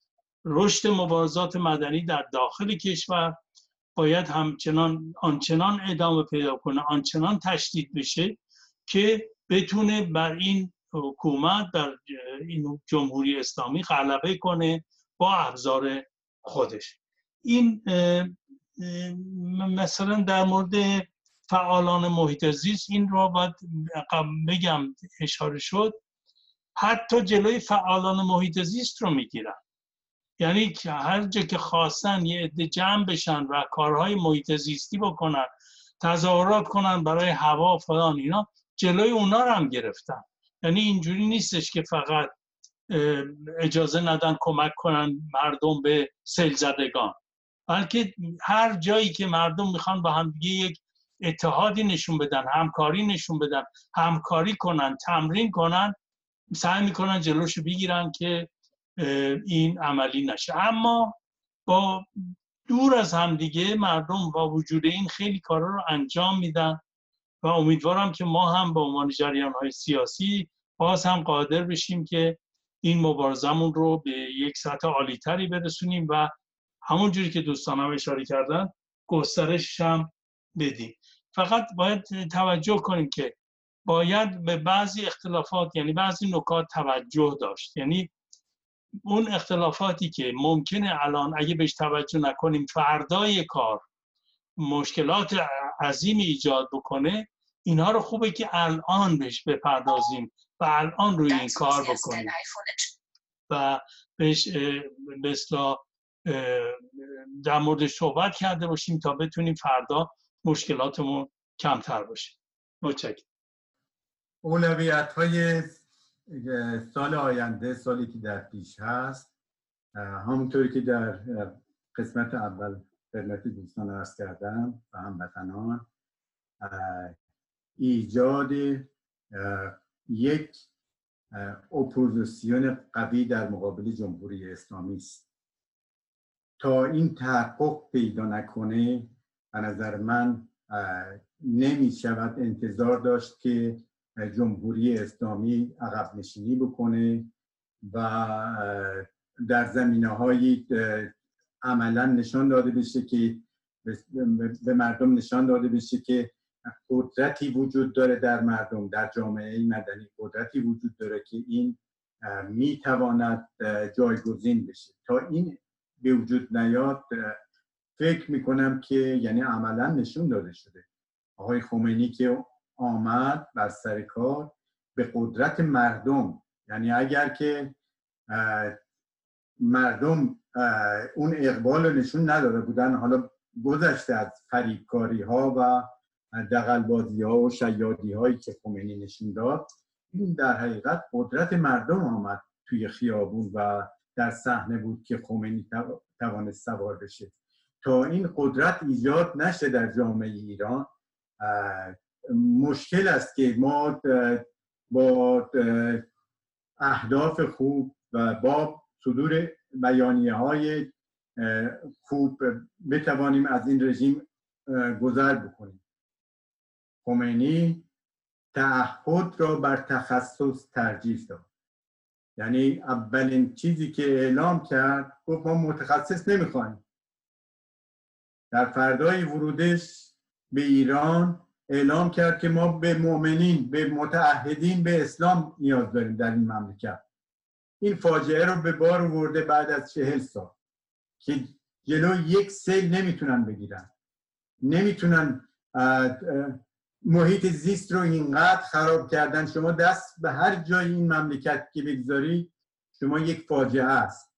Speaker 2: رشد مبارزات مدنی در داخل کشور باید همچنان آنچنان ادامه پیدا کنه آنچنان تشدید بشه که بتونه بر این حکومت در این جمهوری اسلامی غلبه کنه با ابزار خودش. این مثلا در مورد فعالان محیط زیست این را باید بگم اشاره شد. حتی جلوی فعالان محیط زیست رو می‌گیرن. یعنی که هر جا که خواستن یه عده جمع بشن و کارهای محیط زیستی بکنن تظاهرات کنن برای هوا فلان اینا جلوی اونا رو هم گرفتن. یعنی اینجوری نیستش که فقط اجازه ندن کمک کنن مردم به سیل زدگان. بلکه هر جایی که مردم می‌خوان با هم یک اتحادی نشون بدن همکاری نشون بدن همکاری کنن تمرین کنن سعی می‌کنن جلوشو بگیرن که این عملی نشه. اما با دور از همدیگه مردم با وجود این خیلی کارا رو انجام میدن و امیدوارم که ما هم به عنوان جریان های سیاسی باز هم قادر بشیم که این مبارزمون رو به یک سطح عالیتری برسونیم و همون جوری که دوستانم اشاره کردن گسترش هم بدیم. فقط باید توجه کنیم که باید به بعضی اختلافات یعنی بعضی نکات توجه داشت. یعنی اون اختلافاتی که ممکنه الان اگه بهش توجه نکنیم فردای کار مشکلات عظیمی ایجاد بکنه اینها رو خوبه که الان بهش بپردازیم و الان روی این کار بکنیم. و بهش مثلا در مورد صحبت کرده باشیم تا بتونیم فردا مشکلاتمون کمتر باشه. متشکرم.
Speaker 3: اولویت های سال آینده سالی که در پیش هست. همونطوری که در قسمت اول خدمت دوستان ارز کردم و هموطنان ایجاد یک اپوزیسیون قوی در مقابل جمهوری اسلامی است. تا این تحقق پیدا نکنه به نظر من نمی شود انتظار داشت که جمهوری اسلامی عقب نشینی بکنه و در زمینه هایی عملا نشان داده بشه که به مردم نشان داده بشه که قدرتی وجود داره در مردم در جامعه مدنی قدرتی وجود داره که این می‌تواند جایگزین بشه. تا این به وجود نیاد فکر می‌کنم که یعنی عملا نشون داده شده. آقای خمینی که آمد بر سر کار به قدرت مردم. یعنی اگر که مردم اون اقبال رو نشون نداده بودن حالا گذشته از فریبکاری ها و دقلبازی ها و شیادی هایی که خمینی نشون داد این در حقیقت قدرت مردم آمد توی خیابون و در صحنه بود که خمینی توانست سوار بشه. تا این قدرت ایجاد نشه در جامعه ایران مشکل است که ما با اهداف خوب و با صدور بیانیه های خوب بتوانیم از این رژیم گذر بکنیم. خمینی تعهد را بر تخصص ترجیح داد. یعنی اولین چیزی که اعلام کرد گفت ما متخصص نمی‌خوایم. در فردای ورودش به ایران اعلام کرد که ما به مؤمنین به متعهدین به اسلام نیاز داریم در این مملکت. این فاجعه رو به بار ورده بعد از چهل سال که جلو یک سیل نمی‌تونن بگیرن. نمی‌تونن محیط زیست رو اینقدر خراب کردن. شما دست به هر جای این مملکت که بگذاری شما یک فاجعه است.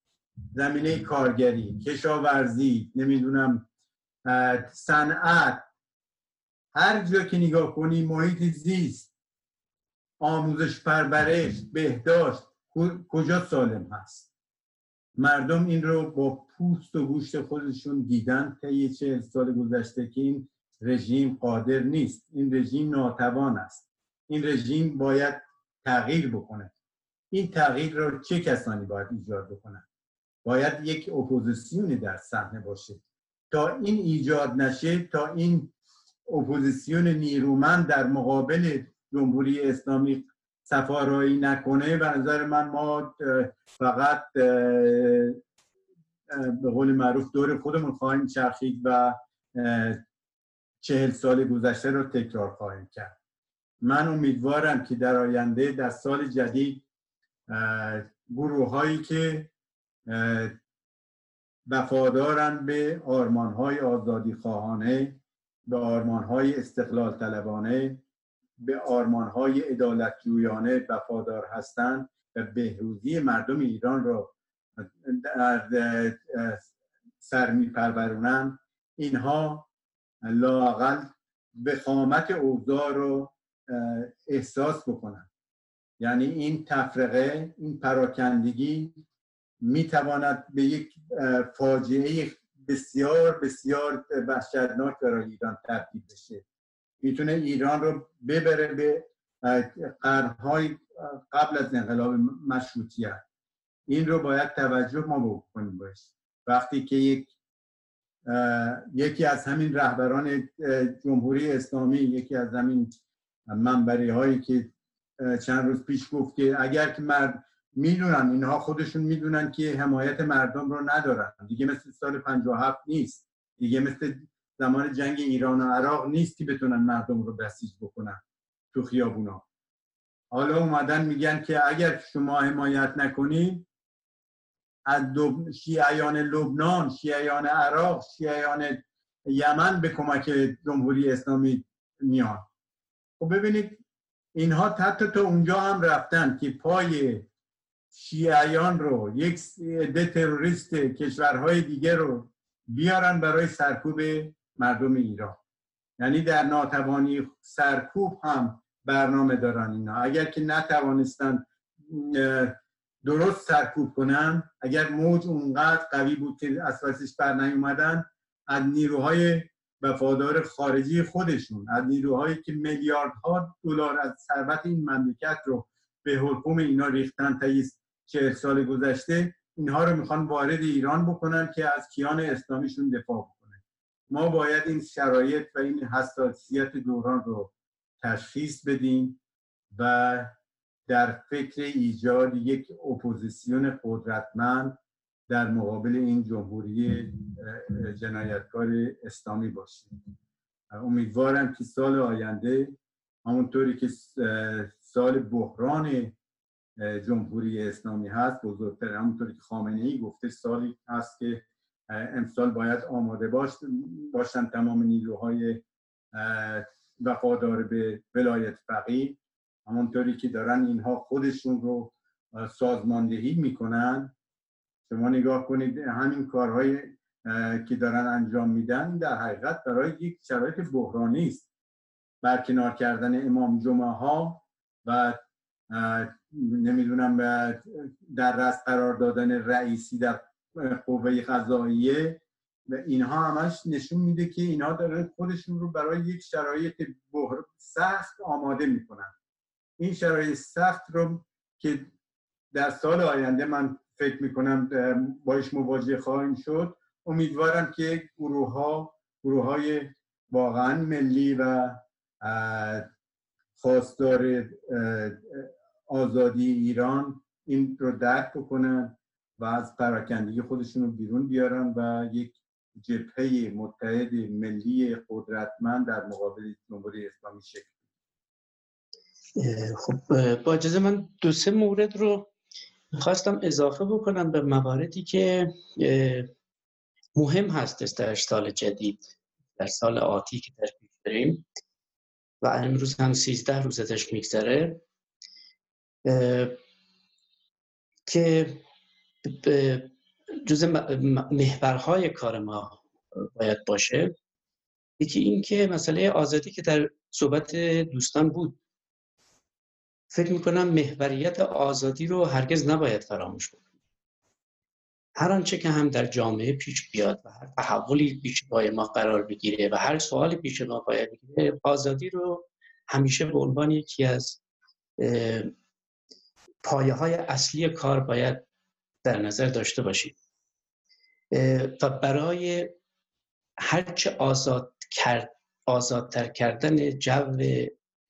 Speaker 3: زمینه کارگری کشاورزی نمی‌دونم صنعت هر جا که نگاه کنی محیط زیست آموزش پرورش بهداشت کجا سالم هست؟ مردم این رو با پوست و گوشت خودشون دیدن طی چه سال گذشته که این رژیم قادر نیست. این رژیم ناتوان است. این رژیم باید تغییر بکنه. این تغییر رو چه کسانی باید ایجاد بکنن؟ باید یک اپوزیسیونی در صحنه باشه. تا این ایجاد نشه تا این اپوزیسیون نیرومند در مقابل جمهوری اسلامی صف‌آرایی نکنه به نظر من ما فقط به قول معروف دور خودمون خواهیم چرخید و چهل سال گذشته رو تکرار خواهیم کرد. من امیدوارم که در آینده در سال جدید گروه هایی که وفادارن به آرمان های آزادی خواهانه به آرمان های استقلال طلبانه به آرمان های عدالت جویانه وفادار هستند و بهروزی مردم ایران را در سر میپرورونن اینها به خامت اوضاع رو احساس بکنن یعنی این تفرقه این پراکندگی می‌تواند به یک فاجعه بسیار بسیار وحشتناک برای ایران تبدیل بشه. می‌تونه ایران رو ببره به قرنهای قبل از انقلاب مشروطیت. این رو باید توجه ما بکنیم باش. وقتی که یک یکی از همین رهبران جمهوری اسلامی یکی از همین منبری هایی که چند روز پیش گفت که اگر که مرد می‌دونن اینها خودشون می‌دونن که حمایت مردم رو ندارن. دیگه مثل سال 57 نیست. دیگه مثل زمان جنگ ایران و عراق نیست که بتونن مردم رو بسیج بکنن تو خیابونا. حالا اومدن میگن که اگر شما حمایت نکنید از شیعیان لبنان شیعیان عراق شیعیان یمن به کمک جمهوری اسلامی میان. خب ببینید اینها حتی تا اونجا هم رفتن که پای شیعیان رو یک عده تروریست کشورهای دیگه رو بیارن برای سرکوب مردم ایران. یعنی در ناتوانی سرکوب هم برنامه دارن اینا. اگر که نتوانستن درست سرکوب کنن اگر موج اونقدر قوی بود که اساسش بر نیومدن از نیروهای وفادار خارجی خودشون از نیروهایی که میلیاردها دلار از ثروت این مملکت رو به حکم اینا ریختن تا چهل سال گذشته اینها رو می‌خوان وارد ایران بکنن که از کیان اسلامیشون دفاع بکنه ما باید این شرایط و این حساسیت دوران رو تشخیص بدیم و در فکر ایجاد یک اپوزیسیون قدرتمند در مقابل این جمهوری جنایتکار اسلامی باشیم. امیدوارم که سال آینده همونطوری که سال بحران جمهوری اسلامی هست بزرگتر همونطوری که خامنه ای گفته سالی هست که امسال باید آماده باش باشن تمام نیروهای وفادار به ولایت فقیه همونطوری که دارن اینها خودشون رو سازماندهی می‌کنن. شما نگاه کنید همین کارهای که دارن انجام میدن در حقیقت برای یک شرایط بحرانی است. برکنار کردن امام جمعه ها و نمی‌دونم در رست قرار دادن رئیسی در قوه قضاییه و اینها همش نشون میده که اینها داره خودشون رو برای یک شرایط بحر سخت آماده می‌کنن. این شرایط سخت رو که در سال آینده من فکر می‌کنم باش مواجه خواهیم شد. امیدوارم که گروه ها گروه های واقعا ملی و خواستار آزادی ایران این رو درک بکنن و از پراکندگی خودشون رو بیرون بیارن و یک جبهه متحد ملی قدرتمند در مقابل جمهوری اسلامی شکل
Speaker 4: خب با اجازه من دو سه مورد رو خواستم اضافه بکنم به مواردی که مهم هست در سال جدید در سال آتی که در داریم و امروز هم سیزده روز ازش میگذره. که جز محورهای کار ما باید باشه یکی این که مسئله آزادی که در صحبت دوستان بود. فکر می‌کنم محوریت آزادی رو هرگز نباید فراموش کنیم هر آنچه که هم در جامعه پیش بیاد و هر تحولی پیش پای ما قرار بگیره و هر سوالی پیش ما باید بگیره آزادی رو همیشه به عنوان یکی از پایه های اصلی کار باید در نظر داشته باشیم و برای هرچه آزاد کرد آزادتر کردن جو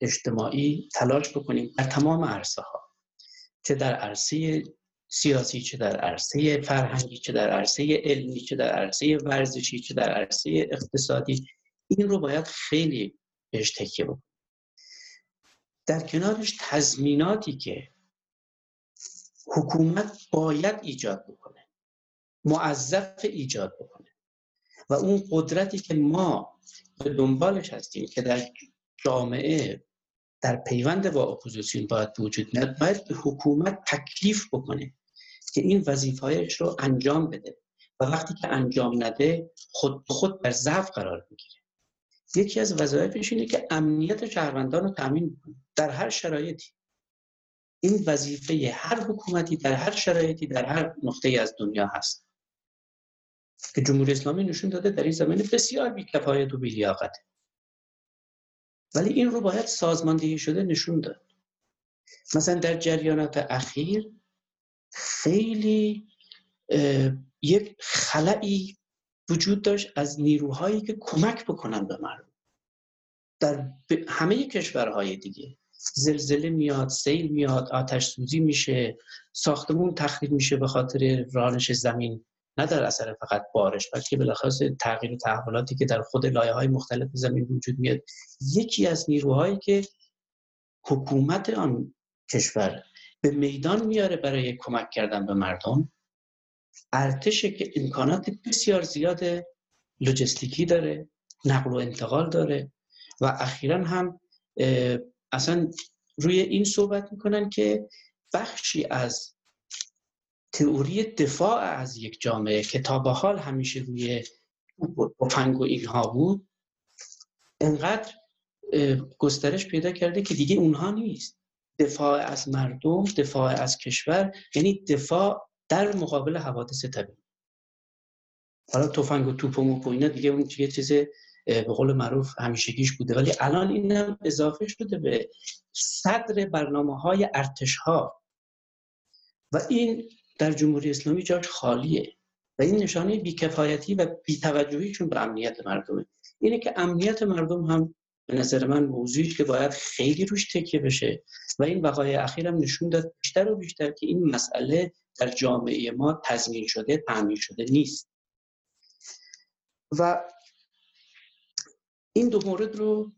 Speaker 4: اجتماعی تلاش بکنیم در تمام عرصه ها چه در عرصه سیاسی چه در عرصه فرهنگی چه در عرصه علمی چه در عرصه ورزشی چه در عرصه اقتصادی این رو باید خیلی بهش تکیه بکنیم. در کنارش تضمیناتی که حکومت باید ایجاد بکنه. معذف ایجاد بکنه. و اون قدرتی که ما به دنبالش هستیم که در جامعه در پیوند با اپوزیسیون باید وجود میاد باید به حکومت تکلیف بکنه که این وظیفه‌هایش رو انجام بده. و وقتی که انجام نده خود به خود در ضعف قرار می‌گیره یکی از وظایفش اینه که امنیت شهروندان رو تامین کنه در هر شرایطی. این وظیفه هر حکومتی در هر شرایطی در هر نقطه از دنیا هست. که جمهوری اسلامی نشون داده در این زمینه بسیار بیکفایت و بیلیاقته ولی این رو باید سازماندهی شده نشون داد. مثلا در جریانات اخیر خیلی یک خلایی وجود داشت از نیروهایی که کمک بکنن به مردم. در همه کشورهای دیگه. زلزله میاد سیل میاد آتش سوزی میشه ساختمون تخریب میشه به خاطر رانش زمین. نه در اثر فقط بارش بلکه بلخص تغییر و تحولاتی که در خود لایه های مختلف زمین وجود میاد. یکی از نیروهایی که حکومت آن کشور به میدان میاره برای کمک کردن به مردم ارتش که امکانات بسیار زیاد لوجستیکی داره نقل و انتقال داره و اخیرا هم اصلا روی این صحبت می‌کنن که بخشی از تئوری دفاع از یک جامعه که تا به حال همیشه روی تفنگ و اینها بود انقدر گسترش پیدا کرده که دیگه اونها نیست. دفاع از مردم دفاع از کشور یعنی دفاع در مقابل حوادث طبیعی. حالا تفنگ و توپ و موپ و اینا دیگه اون یه چیز به قول معروف همیشگیش بوده. ولی الان این هم اضافه شده به صدر برنامه های ارتش ها و این در جمهوری اسلامی جاش خالیه. و این نشانه بیکفایتی و بیتوجهیشون به امنیت مردمه. اینه که امنیت مردم هم به نظر من موضوعی که باید خیلی روش تکیه بشه. و این وقایع اخیرم نشون داد بیشتر و بیشتر که این مسئله در جامعه ما تضمین شده تعمین شده نیست. و این دو مورد رو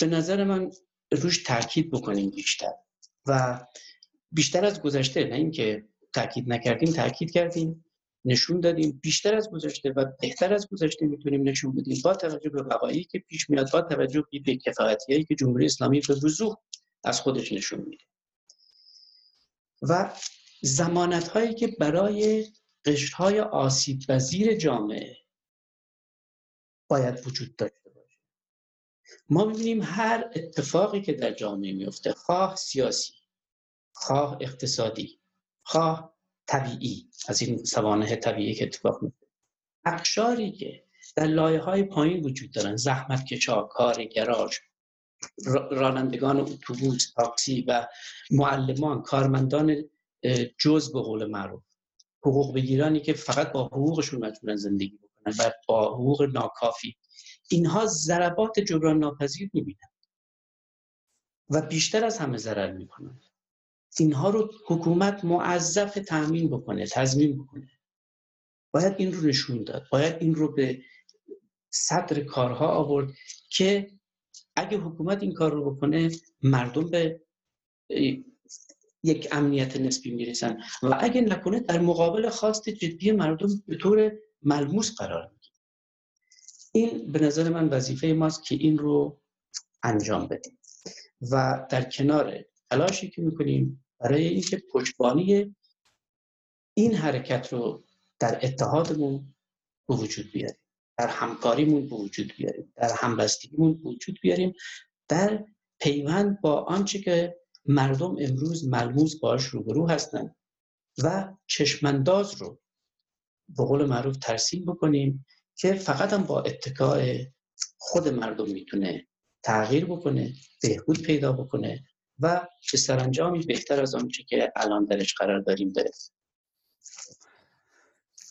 Speaker 4: به نظر من روش تاکید بکنیم بیشتر. و بیشتر از گذشته نه اینکه تاکید نکردیم تاکید کردیم نشون دادیم. بیشتر از گذشته و بهتر از گذشته می‌تونیم نشون بدیم. با توجه به وقایعی که پیش میاد با توجه به هایی که جمهوری اسلامی به وضوح از خودش نشون میده. و زمانت هایی که برای قشر های آسیب پذیر جامعه باید وجود داشته ما می‌بینیم هر اتفاقی که در جامعه میفته خواه سیاسی خواه اقتصادی خواه طبیعی از این سوانه طبیعی که اتفاق میفته اقشاری که در لایه های پایین وجود دارن زحمت کشا کار گراج رانندگان اتوبوس تاکسی و معلمان کارمندان جز به قول معروف. حقوق بگیرانی که فقط با حقوقشون مجبورن زندگی بکنن و با حقوق ناکافی. اینها ضربات جبران ناپذیر می‌بینن و بیشتر از همه ضرر می‌کنن اینها رو حکومت معذف تأمین بکنه تضمین بکنه. باید این رو نشون داد باید این رو به صدر کارها آورد که اگه حکومت این کار رو بکنه مردم به یک امنیت نسبی می‌رسن. و اگه نکنه در مقابل خواست جدی مردم به طور ملموس قرار می‌گیره. این به نظر من وظیفه ماست که این رو انجام بدیم. و در کنار تلاشی که می‌کنیم برای اینکه پشتبانی این حرکت رو در اتحادمون به وجود بیاریم در همکاریمون به وجود بیاریم در همبستگیمون به وجود بیاریم در پیوند با آنچه که مردم امروز ملموس باش روبرو هستند و چشمانداز رو به قول معروف ترسیم بکنیم که فقط هم با اتکاع خود مردم می‌تونه تغییر بکنه بهبود پیدا بکنه و به سرانجامی بهتر از آنچه که الان درش قرار داریم برسه.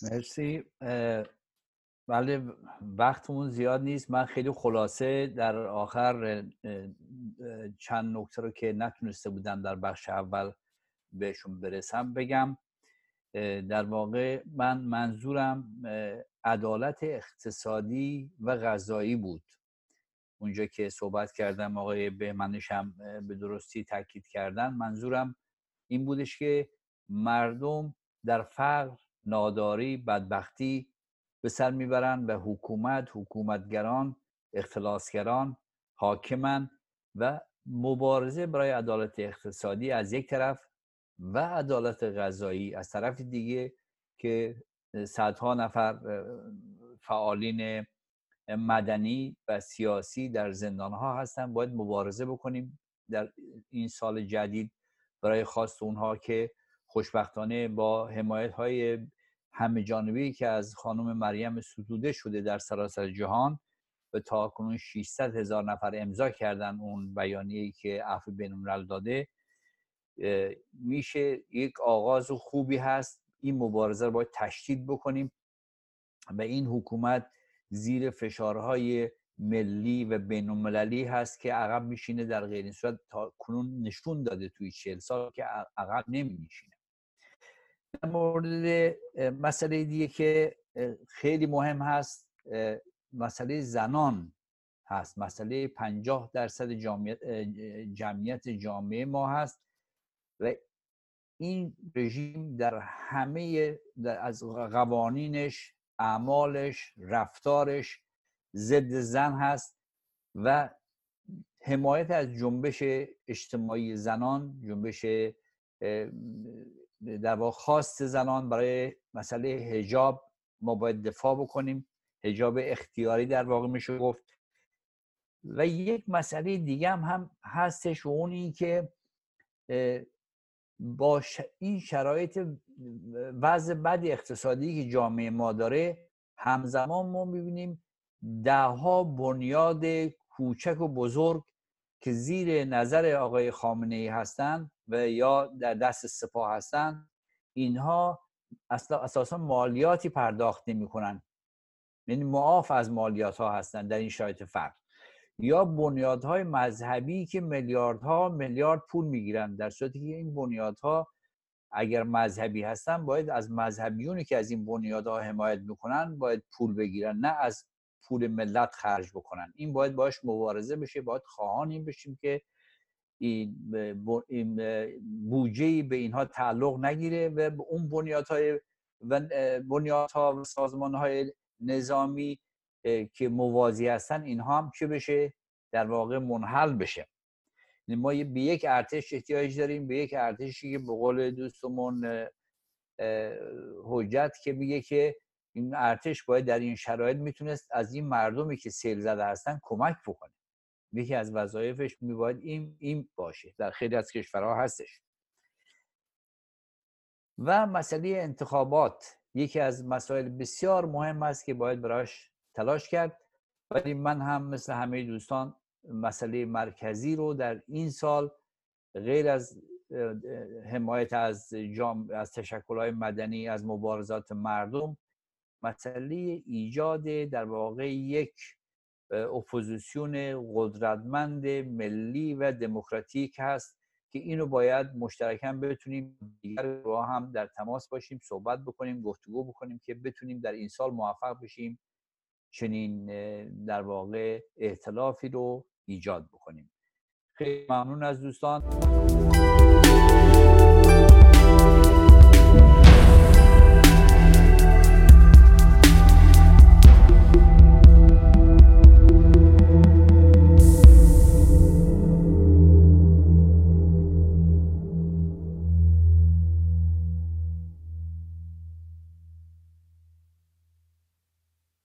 Speaker 1: مرسی. ولی وقتمون زیاد نیست. من خیلی خلاصه در آخر چند نکته رو که نتونسته بودم در بخش اول بهشون برسم بگم. در واقع من منظورم عدالت اقتصادی و غذایی بود. اونجا که صحبت کردم آقای بهمنش هم به درستی تاکید کردن منظورم این بودش که مردم در فقر ناداری بدبختی به سر می‌برند و حکومت حکومتگران اختلاسگران حاکمن و مبارزه برای عدالت اقتصادی از یک طرف و عدالت غذایی از طرف دیگه که صدها نفر فعالین مدنی و سیاسی در زندان ها هستن. باید مبارزه بکنیم در این سال جدید برای خواست اونها که خوشبختانه با حمایت های همه جانبی که از خانم مریم ستوده شده در سراسر جهان به تا کنون 600 هزار نفر امضا کردن اون بیانیه‌ای که عفو بین داده. میشه یک آغاز خوبی هست. این مبارزه رو باید تشدید بکنیم و این حکومت زیر فشارهای ملی و بین المللی هست که عقب میشینه در غیر این صورت تا کنون نشون داده توی چهل سال که عقب نمی میشینه در مورد مسئله دیگه که خیلی مهم هست مسئله زنان هست. مسئله پنجاه درصد جمعیت جامعه ما هست. و این رژیم در همه از قوانینش اعمالش رفتارش ضد زن هست و حمایت از جنبش اجتماعی زنان جنبش در واقع خواست زنان برای مسئله هجاب ما باید دفاع بکنیم. هجاب اختیاری در واقع میشه گفت. و یک مسئله دیگه هم, هم هستش و اون این که با این شرایط وضع بد اقتصادی که جامعه ما داره همزمان ما می‌بینیم دهها بنیاد کوچک و بزرگ که زیر نظر آقای خامنه ای هستند و یا در دست سپاه هستند اینها اصلا اساسا مالیاتی پرداخت نمی کنن یعنی معاف از مالیات ها هستند در این شرایط فرق یا بنیادهای مذهبی که میلیاردها میلیارد پول می‌گیرن. در صورتی که این بنیادها اگر مذهبی هستن باید از مذهبیونی که از این بنیادها حمایت می‌کنن باید پول بگیرن نه از پول ملت خرج بکنن. این باید باش مبارزه بشه باید خواهان این بشیم که این بودجه به اینها تعلق نگیره و اون بنیادهای و بنیادها و سازمانهای نظامی که موازی هستن اینها هم چه بشه؟ در واقع منحل بشه. یعنی ما به یک ارتش احتیاج داریم به یک ارتشی که به قول دوستمون حجت که میگه که این ارتش باید در این شرایط می‌تونست از این مردمی که سیل زده هستن کمک بکنه. یکی از وظایفش میباید این این باشه. در خیلی از کشورها هستش. و مسئله انتخابات. یکی از مسائل بسیار مهم است که باید براش تلاش کرد. ولی من هم مثل همه دوستان مسئله مرکزی رو در این سال غیر از حمایت از جام از تشکلهای مدنی از مبارزات مردم مسئله ایجاد در واقع یک اپوزیسیون قدرتمند ملی و دموکراتیک هست که اینو باید مشترکاً بتونیم دیگر با هم در تماس باشیم صحبت بکنیم گفتگو بکنیم که بتونیم در این سال موفق بشیم. چنین در واقع احتلافی رو ایجاد بکنیم. خیلی ممنون از دوستان.